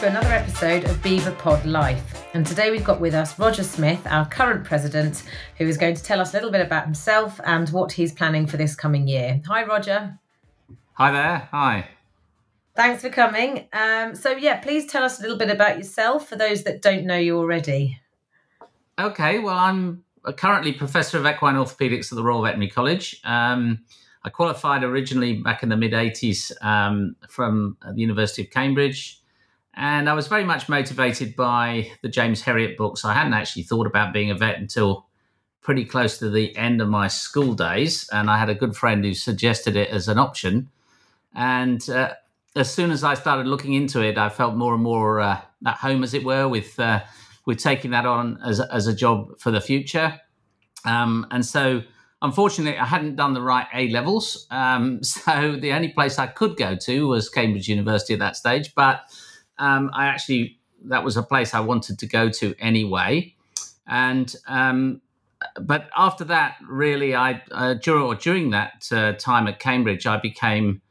to another episode of BEVApod Life. And today we've got with us Roger Smith, our current president, who is going to tell us a little bit about himself and what he's planning for this coming year. Hi, Roger. Hi there. Hi. Thanks for coming. Um, so, yeah, please tell us a little bit about yourself for those that don't know you already. Okay, well, I'm currently professor of equine orthopedics at the Royal Veterinary College. Um, I qualified originally back in the mid 80s um, from the University of Cambridge. And I was very much motivated by the James Herriot books. I hadn't actually thought about being a vet until pretty close to the end of my school days. And I had a good friend who suggested it as an option. And uh, as soon as I started looking into it, I felt more and more uh, at home, as it were, with uh, with taking that on as as a job for the future. Um, and so, unfortunately, I hadn't done the right A levels. Um, so the only place I could go to was Cambridge University at that stage. But um, I actually that was a place I wanted to go to anyway. And um, but after that, really, I uh, during or during that uh, time at Cambridge, I became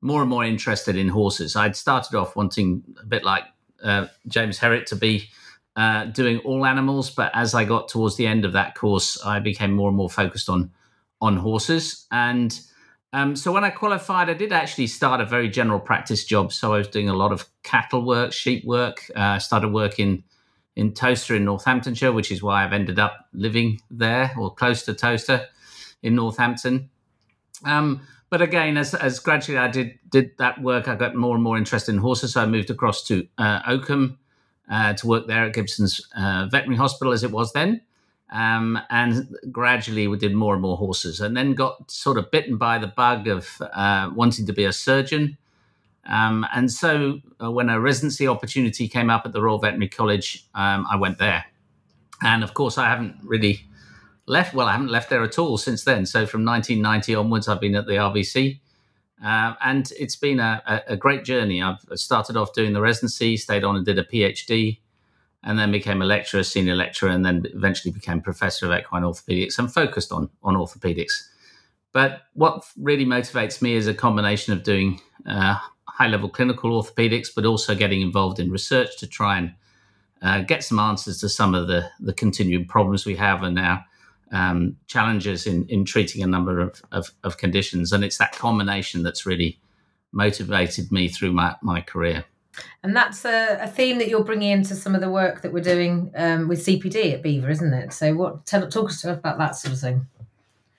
more and more interested in horses. I'd started off wanting a bit like uh, James Herriot to be uh, doing all animals, but as I got towards the end of that course, I became more and more focused on on horses. And um, so when I qualified, I did actually start a very general practice job. So I was doing a lot of cattle work, sheep work. Uh, I started working in Towcester in Northamptonshire, which is why I've ended up living there or close to Towcester in Northampton. Um, but again, as, as gradually I did did that work, I got more and more interested in horses. So I moved across to uh, Oakham uh, to work there at Gibson's uh, Veterinary Hospital as it was then. Um, and gradually we did more and more horses and then got sort of bitten by the bug of uh, wanting to be a surgeon. Um, and so uh, when a residency opportunity came up at the Royal Veterinary College, um, I went there. And of course, I haven't really left. Well, I haven't left there at all since then. So from 1990 onwards, I've been at the RVC. Uh, and it's been a, a, great journey. I've started off doing the residency, stayed on and did a PhD, and then became a lecturer, senior lecturer, and then eventually became professor of equine orthopedics and focused on, on orthopedics. But what really motivates me is a combination of doing uh, high level clinical orthopedics, but also getting involved in research to try and uh, get some answers to some of the, the continuing problems we have and our um, challenges in, in treating a number of, of, of, conditions. And it's that combination that's really motivated me through my, my career. And that's a, a theme that you're bringing into some of the work that we're doing um, with CPD at BEVA, isn't it? So, what tell, talk us about that sort of thing.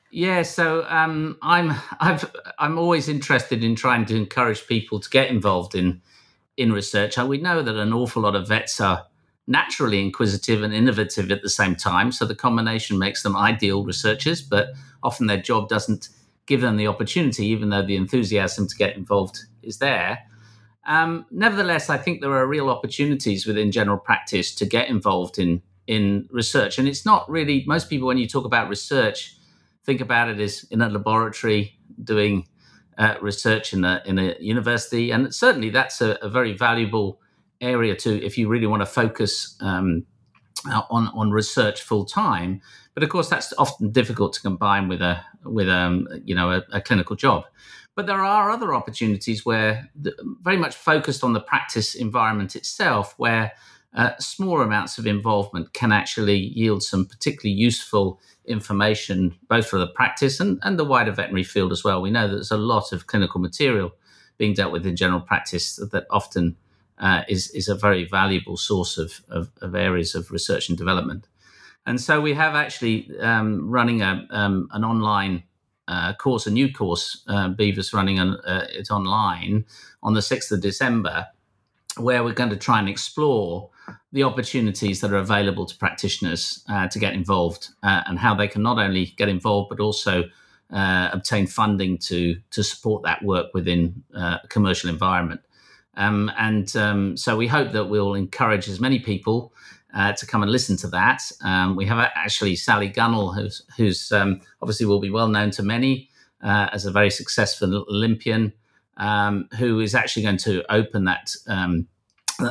Yeah, so um, I'm I've, I'm always interested in trying to encourage people to get involved in in research. We know that an awful lot of vets are naturally inquisitive and innovative at the same time. So the combination makes them ideal researchers, but often their job doesn't give them the opportunity, even though the enthusiasm to get involved is there. Um, nevertheless, I think there are real opportunities within general practice to get involved in in research, and it's not really most people when you talk about research think about it as in a laboratory doing uh, research in a in a university, and certainly that's a, a very valuable area to if you really want to focus um, on on research full time. But of course, that's often difficult to combine with a with um, you know a, a clinical job. But there are other opportunities where very much focused on the practice environment itself, where uh, small amounts of involvement can actually yield some particularly useful information, both for the practice and, and the wider veterinary field as well. We know that there's a lot of clinical material being dealt with in general practice that often uh, is is a very valuable source of, of, of, areas of research and development. And so we have actually um, running a, um, an online uh, course, a new course. Uh, BEVA's running an, uh, it online on the sixth of December, where we're going to try and explore the opportunities that are available to practitioners uh, to get involved uh, and how they can not only get involved but also obtain funding to to support that work within a commercial environment. Um, and um, so we hope that we'll encourage as many people uh, to come and listen to that. Um, we have actually Sally Gunnell, who's, who's um, obviously will be well known to many uh, as a very successful Olympian, um, who is actually going to open that um,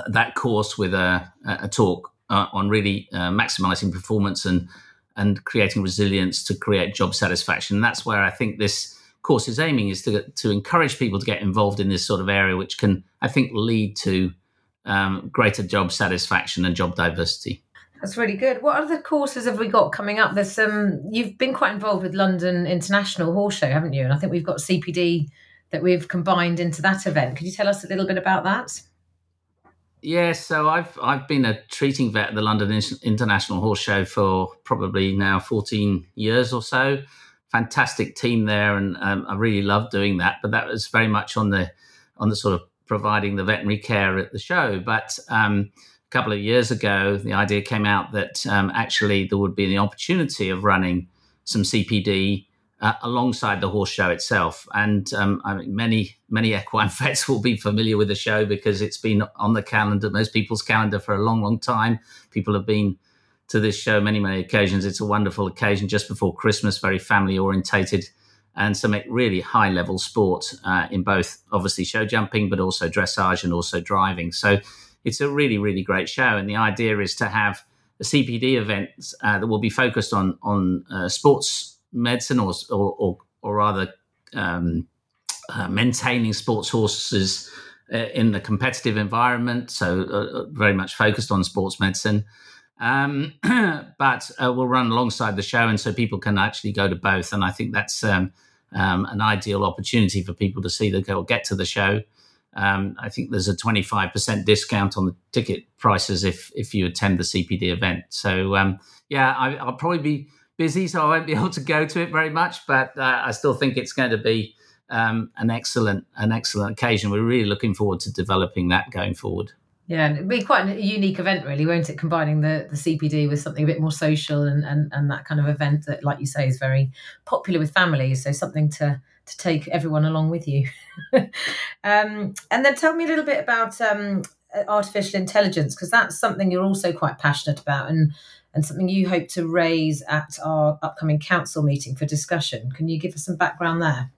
that course with a, a talk uh, on really uh, maximizing performance and and creating resilience to create job satisfaction. And that's where I think this course is aiming is to to encourage people to get involved in this sort of area, which can I think lead to um, greater job satisfaction and job diversity. That's really good. What other courses have we got coming up? There's some. You've been quite involved with London International Horse Show, haven't you? And I think we've got CPD that we've combined into that event. Could you tell us a little bit about that? Yeah, so I've I've been a treating vet at the London International Horse Show for probably now 14 years or so. Fantastic team there, and um, I really love doing that. But that was very much on the on the sort of providing the veterinary care at the show. But um, a couple of years ago, the idea came out that um, actually there would be the opportunity of running some CPD uh, alongside the horse show itself. And um, I mean, many many equine vets will be familiar with the show because it's been on the calendar, most people's calendar, for a long, long time. People have been to this show many, many occasions. It's a wonderful occasion just before Christmas, very family orientated, and some really high level sport uh, in both, obviously, show jumping, but also dressage and also driving. So it's a really, really great show. And the idea is to have a CPD event uh, that will be focused on on uh, sports medicine or or, or, or rather um, uh, maintaining sports horses uh, in the competitive environment. So uh, very much focused on sports medicine. Um, but we'll run alongside the show, and so people can actually go to both. And I think that's um, um an ideal opportunity for people to see the go get to the show um, I think there's a 25% discount on the ticket prices if if you attend the CPD event. So um, yeah, I, will probably be busy, so I won't be able to go to it very much. But uh, I still think it's going to be um, an excellent an excellent occasion. We're really looking forward to developing that going forward. Yeah, and it'd be quite a unique event, really, won't it? Combining the, the CPD with something a bit more social and, and, and that kind of event that, like you say, is very popular with families. So something to to take everyone along with you. um, and then tell me a little bit about um, artificial intelligence because that's something you're also quite passionate about and and something you hope to raise at our upcoming council meeting for discussion. Can you give us some background there?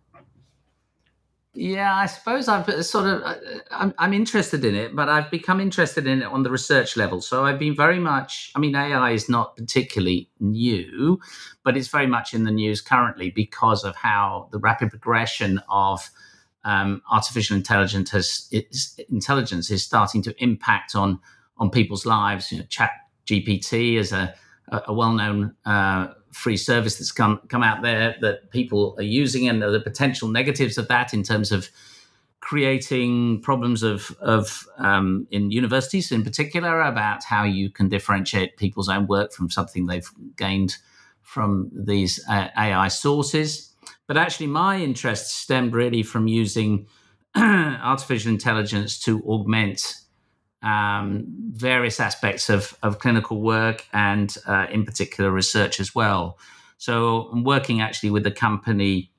Yeah, I suppose I've uh, sort of uh, I'm, I'm interested in it, but I've become interested in it on the research level. So I've been very much. I mean, AI is not particularly new, but it's very much in the news currently because of how the rapid progression of um, artificial intelligence has intelligence is starting to impact on on people's lives. You know, Chat GPT is a a well known uh, free service that's come come out there that people are using and the potential negatives of that in terms of creating problems of of um, in universities in particular about how you can differentiate people's own work from something they've gained from these uh, AI sources. But actually, my interest stemmed really from using artificial intelligence to augment um, various aspects of, of clinical work and, uh, in particular, research as well. So, I'm working actually with the company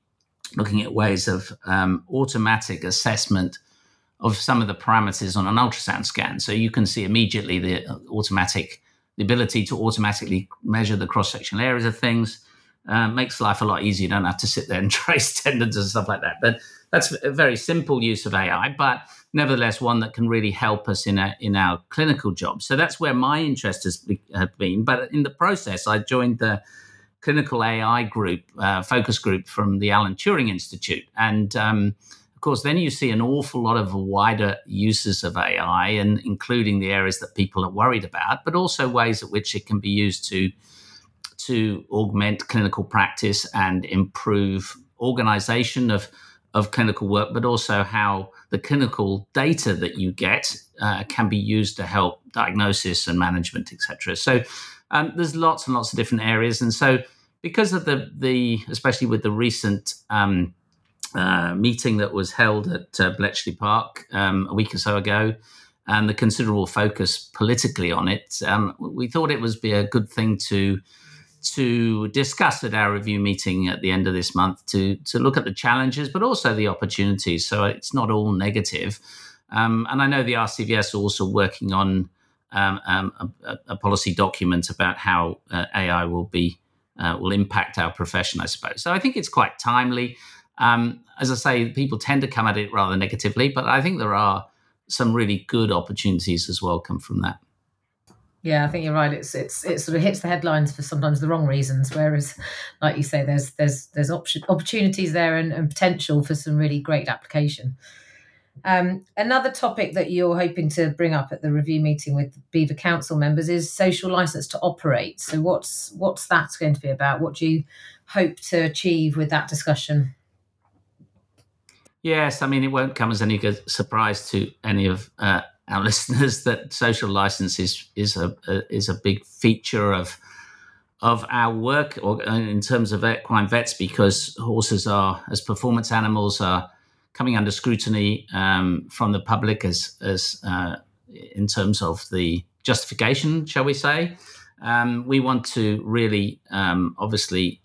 looking at ways of um, automatic assessment of some of the parameters on an ultrasound scan. So, you can see immediately the automatic, the ability to automatically measure the cross sectional areas of things. Uh, makes life a lot easier. You don't have to sit there and trace tendons and stuff like that. But that's a very simple use of AI, but nevertheless one that can really help us in our, in our clinical job. So that's where my interest has been. But in the process, I joined the clinical AI group, uh, focus group from the Alan Turing Institute. And um, of course, then you see an awful lot of wider uses of AI, and including the areas that people are worried about, but also ways at which it can be used to to augment clinical practice and improve organization of of clinical work, but also how the clinical data that you get uh, can be used to help diagnosis and management, etc. So um, there's lots and lots of different areas, and so because of the the especially with the recent um, uh, meeting that was held at uh, Bletchley Park um, a week or so ago, and the considerable focus politically on it, um, we thought it would be a good thing to to discuss at our review meeting at the end of this month to to look at the challenges, but also the opportunities. So it's not all negative. Um, and I know the RCVS are also working on um, um, a, a, policy document about how uh, AI will be uh, will impact our profession. I suppose. So I think it's quite timely. Um, as I say, people tend to come at it rather negatively, but I think there are some really good opportunities as well come from that. Yeah, I think you're right. It's it's it sort of hits the headlines for sometimes the wrong reasons. Whereas, like you say, there's there's there's option, opportunities there and, and potential for some really great application. Um, another topic that you're hoping to bring up at the review meeting with BEVA Council members is social license to operate. So, what's what's that going to be about? What do you hope to achieve with that discussion? Yes, I mean it won't come as any good surprise to any of uh, our listeners that social license is is a, a, is a big feature of of our work or uh, in terms of equine vets because horses are as performance animals are coming under scrutiny um, from the public as as uh, in terms of the justification, shall we say? Um, we want to really, um, obviously,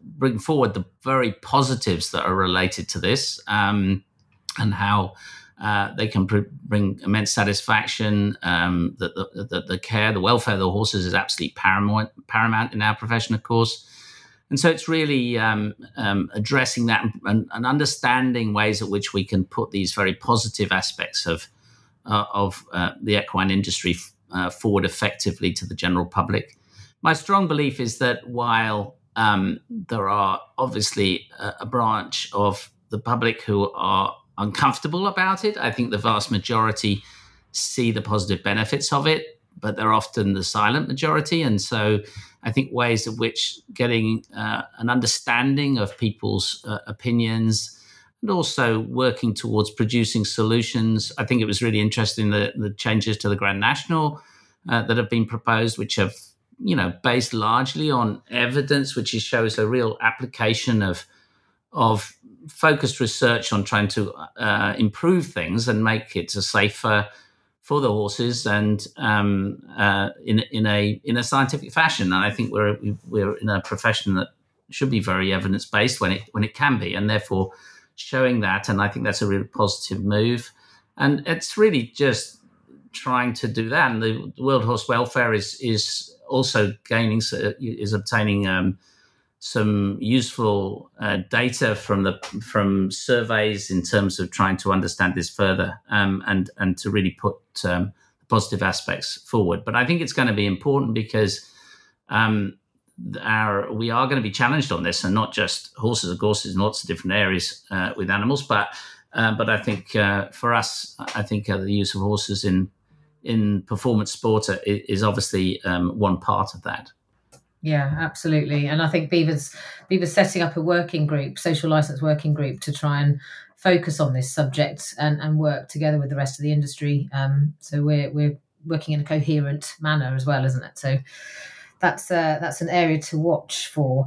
bring forward the very positives that are related to this um, and how. Uh, they can pr- bring immense satisfaction. Um, that the, the, the, care, the welfare of the horses is absolutely paramount, paramount in our profession, of course. And so it's really um, um, addressing that and, and, understanding ways at which we can put these very positive aspects of uh, of uh, the equine industry uh, forward effectively to the general public. My strong belief is that while um, there are obviously a, a branch of the public who are uncomfortable about it, I think the vast majority see the positive benefits of it but they're often the silent majority. And so I think ways of which getting uh, an understanding of people's uh, opinions and also working towards producing solutions. I think it was really interesting the, the changes to the Grand National uh, that have been proposed, which have you know based largely on evidence, which shows a real application of of focused research on trying to uh, improve things and make it safer for the horses and um, uh, in in a in a scientific fashion. And I think we're we're in a profession that should be very evidence based when it when it can be, and therefore showing that. And I think that's a really positive move. And it's really just trying to do that. And the World Horse Welfare is is also gaining is obtaining. Um, some useful uh, data from the from surveys in terms of trying to understand this further um, and and to really put um, positive aspects forward. But I think it's going to be important because um, our we are going to be challenged on this, and not just horses, of course, in lots of different areas uh, with animals, but uh, but I think uh, for us, I think uh, the use of horses in in performance sport is obviously um, one part of that. Yeah, absolutely. And I think BEVA's BEVA's setting up a working group, social license working group, to try and focus on this subject and, and work together with the rest of the industry. Um, so we're we're working in a coherent manner as well, isn't it? So that's uh, that's an area to watch for.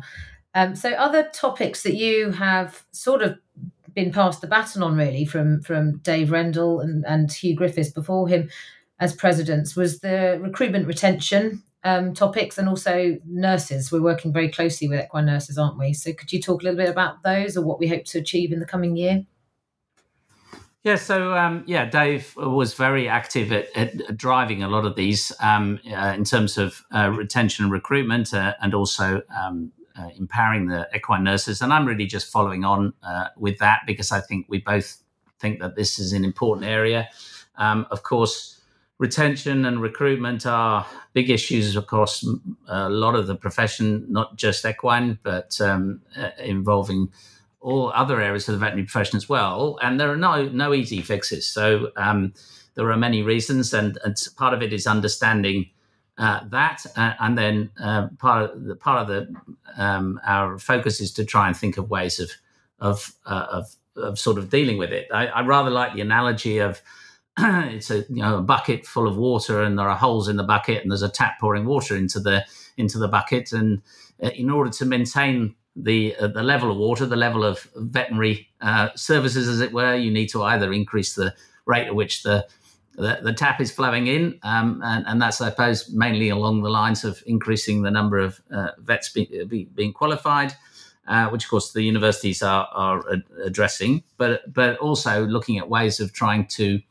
Um, so other topics that you have sort of been passed the baton on really from from Dave Rendle and, and Hugh Griffiths before him as presidents was the recruitment retention um, topics and also nurses. We're working very closely with equine nurses, aren't we? So could you talk a little bit about those or what we hope to achieve in the coming year? Yeah, so um, yeah, Dave was very active at, at driving a lot of these um, uh, in terms of uh, retention and recruitment, uh, and also um, uh, empowering the equine nurses. And I'm really just following on uh, with that because I think we both think that this is an important area. Um, of course, retention and recruitment are big issues across a lot of the profession, not just equine, but um, uh, involving all other areas of the veterinary profession as well. And there are no no easy fixes. So um, there are many reasons, and, and part of it is understanding. Uh, that uh, and then uh, part of the part of the um, our focus is to try and think of ways of of uh, of, of sort of dealing with it. I, I rather like the analogy of it's a you know a bucket full of water and there are holes in the bucket and there's a tap pouring water into the into the bucket. And uh, in order to maintain the uh, the level of water the level of veterinary uh, services as it were you need to either increase the rate at which the the, the tap is flowing in um, and, and, that's i suppose mainly along the lines of increasing the number of uh, vets be, be, being qualified uh, which of course the universities are, are addressing but but also looking at ways of trying to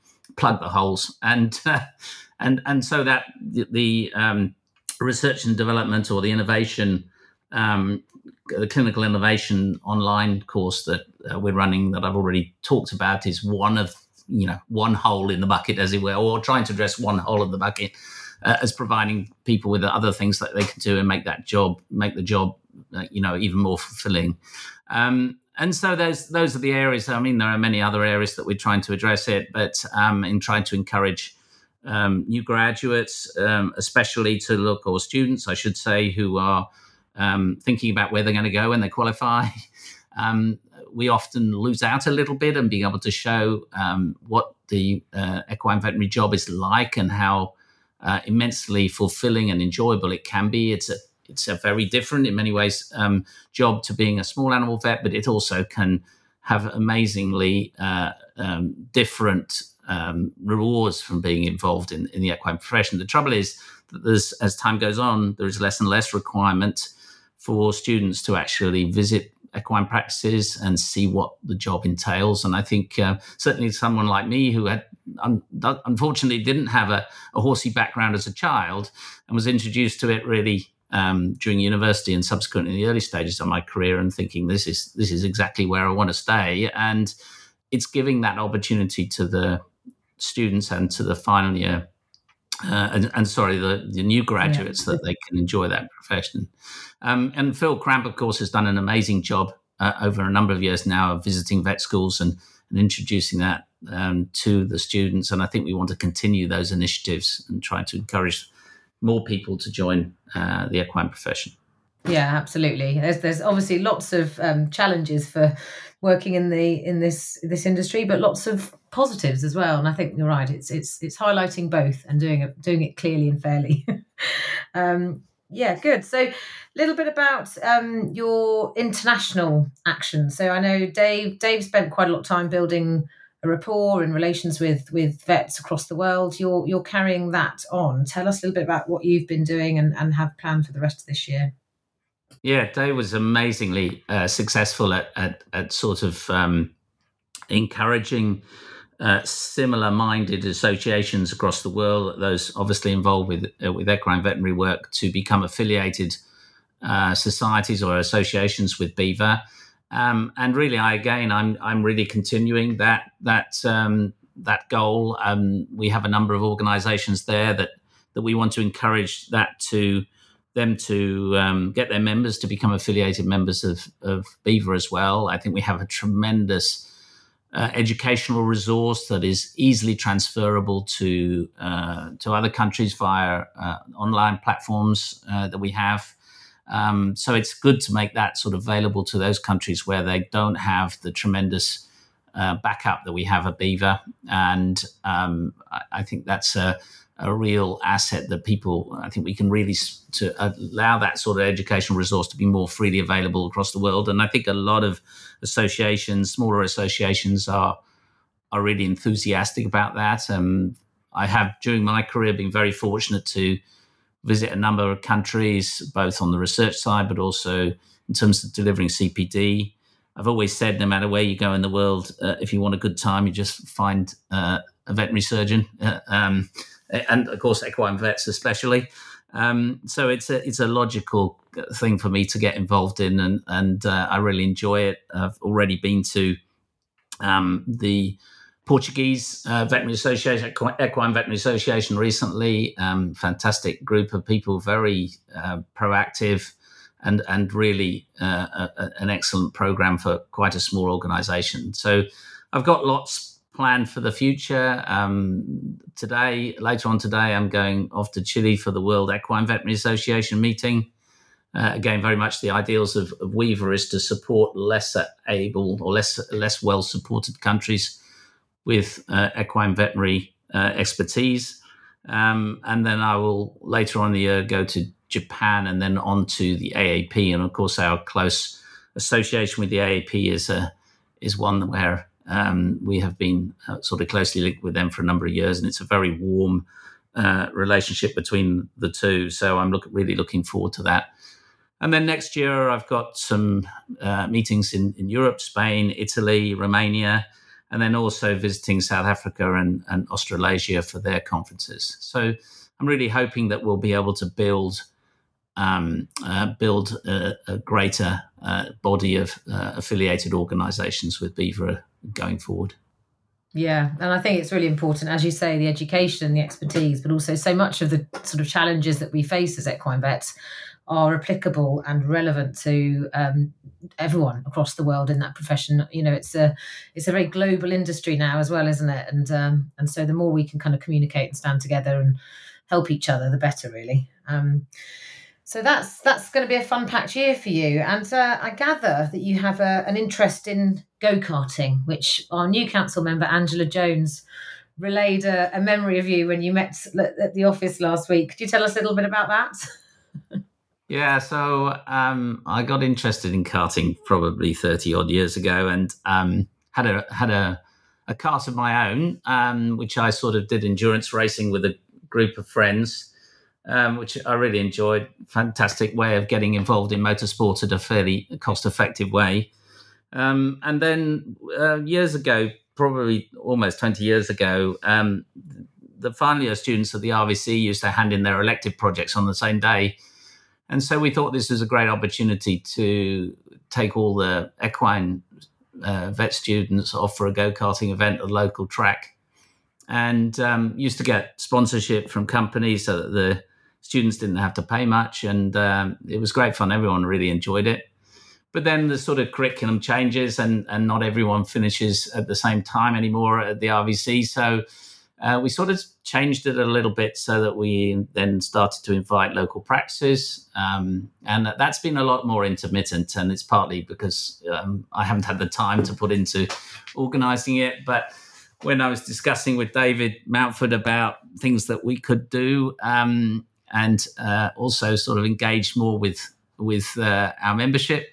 plug the holes, and uh, and and so that the, um, research and development or the innovation, um, the clinical innovation online course that uh, we're running that I've already talked about is one of you know one hole in the bucket, as it were, or trying to address one hole in the bucket. Uh, as providing people with other things that they can do and make that job, make the job, uh, you know, even more fulfilling. Um, and so those those are the areas. I mean, there are many other areas that we're trying to address it, but um, in trying to encourage um, new graduates, um, especially to look or students, I should say, who are um, thinking about where they're going to go when they qualify. Um, we often lose out a little bit and being able to show um, what the uh, equine veterinary job is like and how uh, immensely fulfilling and enjoyable it can be. It's a it's a very different, in many ways, um, job to being a small animal vet, but it also can have amazingly uh, um, different um, rewards from being involved in, in the equine profession. The trouble is that there's, as time goes on, there is less and less requirement for students to actually visit equine practices and see what the job entails. And I think uh, certainly someone like me who had un- unfortunately didn't have a, a horsey background as a child and was introduced to it really um, during university and subsequently in the early stages of my career and thinking this is this is exactly where I want to stay. And it's giving that opportunity to the students and to the final year uh, and, and, sorry the, the new graduates yeah. that they can enjoy that profession. Um, and Phil Cramp of course has done an amazing job uh, over a number of years now of visiting vet schools and, and introducing that um, to the students. And I think we want to continue those initiatives and try to encourage more people to join uh, the equine profession. Yeah, absolutely. There's there's obviously lots of um, challenges for working in the in this this industry, but lots of positives as well. And I think you're right. It's it's it's highlighting both and doing it doing it clearly and fairly. um, yeah, good. So, a little bit about um, your international action. So, I know Dave. Dave spent quite a lot of time building a rapport in relations with with vets across the world. You're you're carrying that on. Tell us a little bit about what you've been doing and, and have planned for the rest of this year. Yeah, Dave was amazingly uh, successful at, at, at sort of um, encouraging uh, similar-minded associations across the world, those obviously involved with uh, with equine veterinary work, to become affiliated uh, societies or associations with BEVA. Um, and really, I again, I'm I'm really continuing that that um, that goal. Um, we have a number of organisations there that that we want to encourage that to them to um, get their members to become affiliated members of of BEVA as well. I think we have a tremendous uh, educational resource that is easily transferable to uh, to other countries via uh, online platforms uh, that we have. Um, so it's good to make that sort of available to those countries where they don't have the tremendous uh, backup that we have at BEVA. And um, I, I, think that's a, a, real asset that people, I think we can really to allow that sort of educational resource to be more freely available across the world. And I think a lot of associations, smaller associations are, are really enthusiastic about that. Um, I have, during my career, been very fortunate to visit a number of countries, both on the research side, but also in terms of delivering CPD. I've always said, no matter where you go in the world, uh, if you want a good time, you just find uh, a veterinary surgeon, uh, um, and of course, equine vets especially. Um, so it's a it's a logical thing for me to get involved in, and and uh, I really enjoy it. I've already been to um, the Portuguese uh, Veterinary Association, Equine Veterinary Association recently. Um, fantastic group of people, very uh, proactive, and and really uh, a, an excellent program for quite a small organisation. So I've got lots planned for the future. Um, today, later on today, I'm going off to Chile for the World Equine Veterinary Association meeting. Uh, again, very much the ideals of, of WEVA is to support lesser able or less less well supported countries with uh, equine veterinary uh, expertise. Um, and then I will later on in the year go to Japan and then on to the AAP. And of course, our close association with the AAP is a, uh, is one where um, we have been uh, sort of closely linked with them for a number of years, and it's a very warm uh, relationship between the two. So I'm look, really looking forward to that. And then next year, I've got some uh, meetings in, in Europe, Spain, Italy, Romania, and then also visiting South Africa and, and Australasia for their conferences. So I'm really hoping that we'll be able to build um, uh, build a, a greater uh, body of uh, affiliated organisations with BEVA going forward. Yeah, and I think it's really important, as you say, the education the expertise, but also so much of the sort of challenges that we face as equine vets are applicable and relevant to um, everyone across the world in that profession. You know, it's a it's a very global industry now as well, isn't it? And um, and so the more we can kind of communicate and stand together and help each other, the better, really. Um, so that's that's going to be a fun packed year for you. And uh, I gather that you have a, an interest in go karting, which our new council member Angela Jones relayed a, a, memory of you when you met at the office last week. Could you tell us a little bit about that? yeah, so um, I got interested in karting probably thirty odd years ago, and um, had a had a a kart of my own, um, which I sort of did endurance racing with a group of friends, um, which I really enjoyed. Fantastic way of getting involved in motorsport at a fairly cost effective way. Um, and then uh, years ago, probably almost 20 years ago, um, the final year students at the RVC used to hand in their elective projects on the same day. And so we thought this was a great opportunity to take all the equine uh, vet students off for a go karting event at a local track. And um, used to get sponsorship from companies so that the students didn't have to pay much. And um, it was great fun. Everyone really enjoyed it but then the sort of curriculum changes and, and not everyone finishes at the same time anymore at the RVC. So uh, we sort of changed it a little bit so that we then started to invite local practices. Um, and that's been a lot more intermittent. And it's partly because um, I haven't had the time to put into organizing it. But when I was discussing with David Mountford about things that we could do um, and uh, also sort of engage more with, with uh, our membership,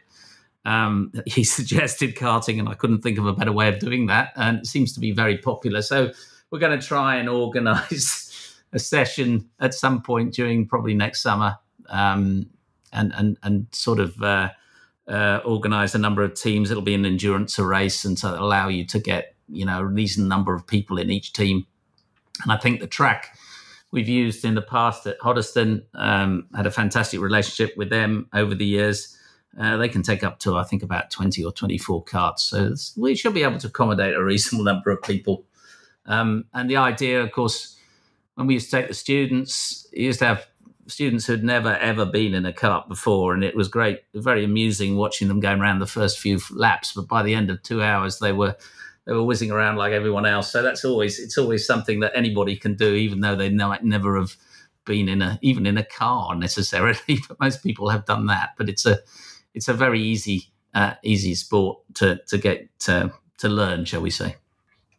um, he suggested karting, and I couldn't think of a better way of doing that. And it seems to be very popular. So we're going to try and organise a session at some point during probably next summer, um, and and and sort of uh, uh, organise a number of teams. It'll be an endurance race, and so allow you to get you know a reasonable number of people in each team. And I think the track we've used in the past at Hoddesdon um, had a fantastic relationship with them over the years uh, they can take up to, I think, about 20 or 24 karts. So we should be able to accommodate a reasonable number of people. Um, and the idea, of course, when we used to take the students, we used to have students who'd never ever been in a kart before, and it was great, very amusing watching them going around the first few laps. But by the end of two hours, they were they were whizzing around like everyone else. So that's always it's always something that anybody can do, even though they might never have been in a even in a car necessarily. But most people have done that. But it's a it's a very easy uh, easy sport to to get to to learn, shall we say?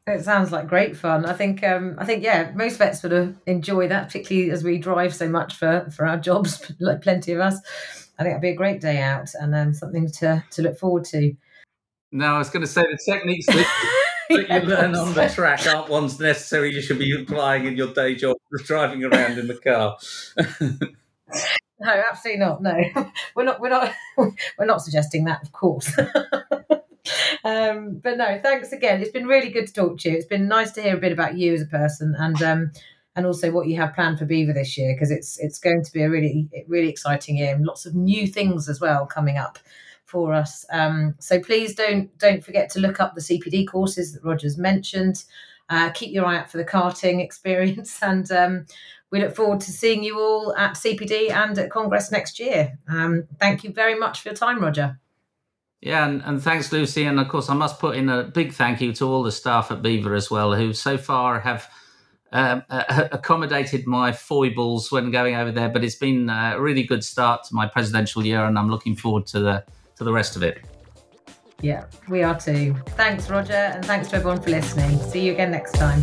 It sounds like great fun. I think um, I think yeah, most vets would enjoy that, particularly as we drive so much for for our jobs, like plenty of us. I think it'd be a great day out and um, something to to look forward to. Now I was going to say the techniques that, that you learn on the track aren't ones necessarily you should be applying in your day job, driving around in the car. No, absolutely not. No, we're not. We're not. We're not suggesting that, of course. Um, but no, thanks again. It's been really good to talk to you. It's been nice to hear a bit about you as a person and um, and also what you have planned for BEVA this year because it's it's going to be a really really exciting year and lots of new things as well coming up for us. Um, so please don't don't forget to look up the CPD courses that Roger's mentioned. Uh, keep your eye out for the karting experience and um, we look forward to seeing you all at CPD and at Congress next year. Um, thank you very much for your time, Roger. Yeah, and, and, thanks, Lucy. And of course, I must put in a big thank you to all the staff at BEVA as well, who so far have um, uh, accommodated my foibles when going over there. But it's been a really good start to my presidential year, and I'm looking forward to the to the rest of it. Yeah, we are too. Thanks, Roger, and thanks to everyone for listening. See you again next time.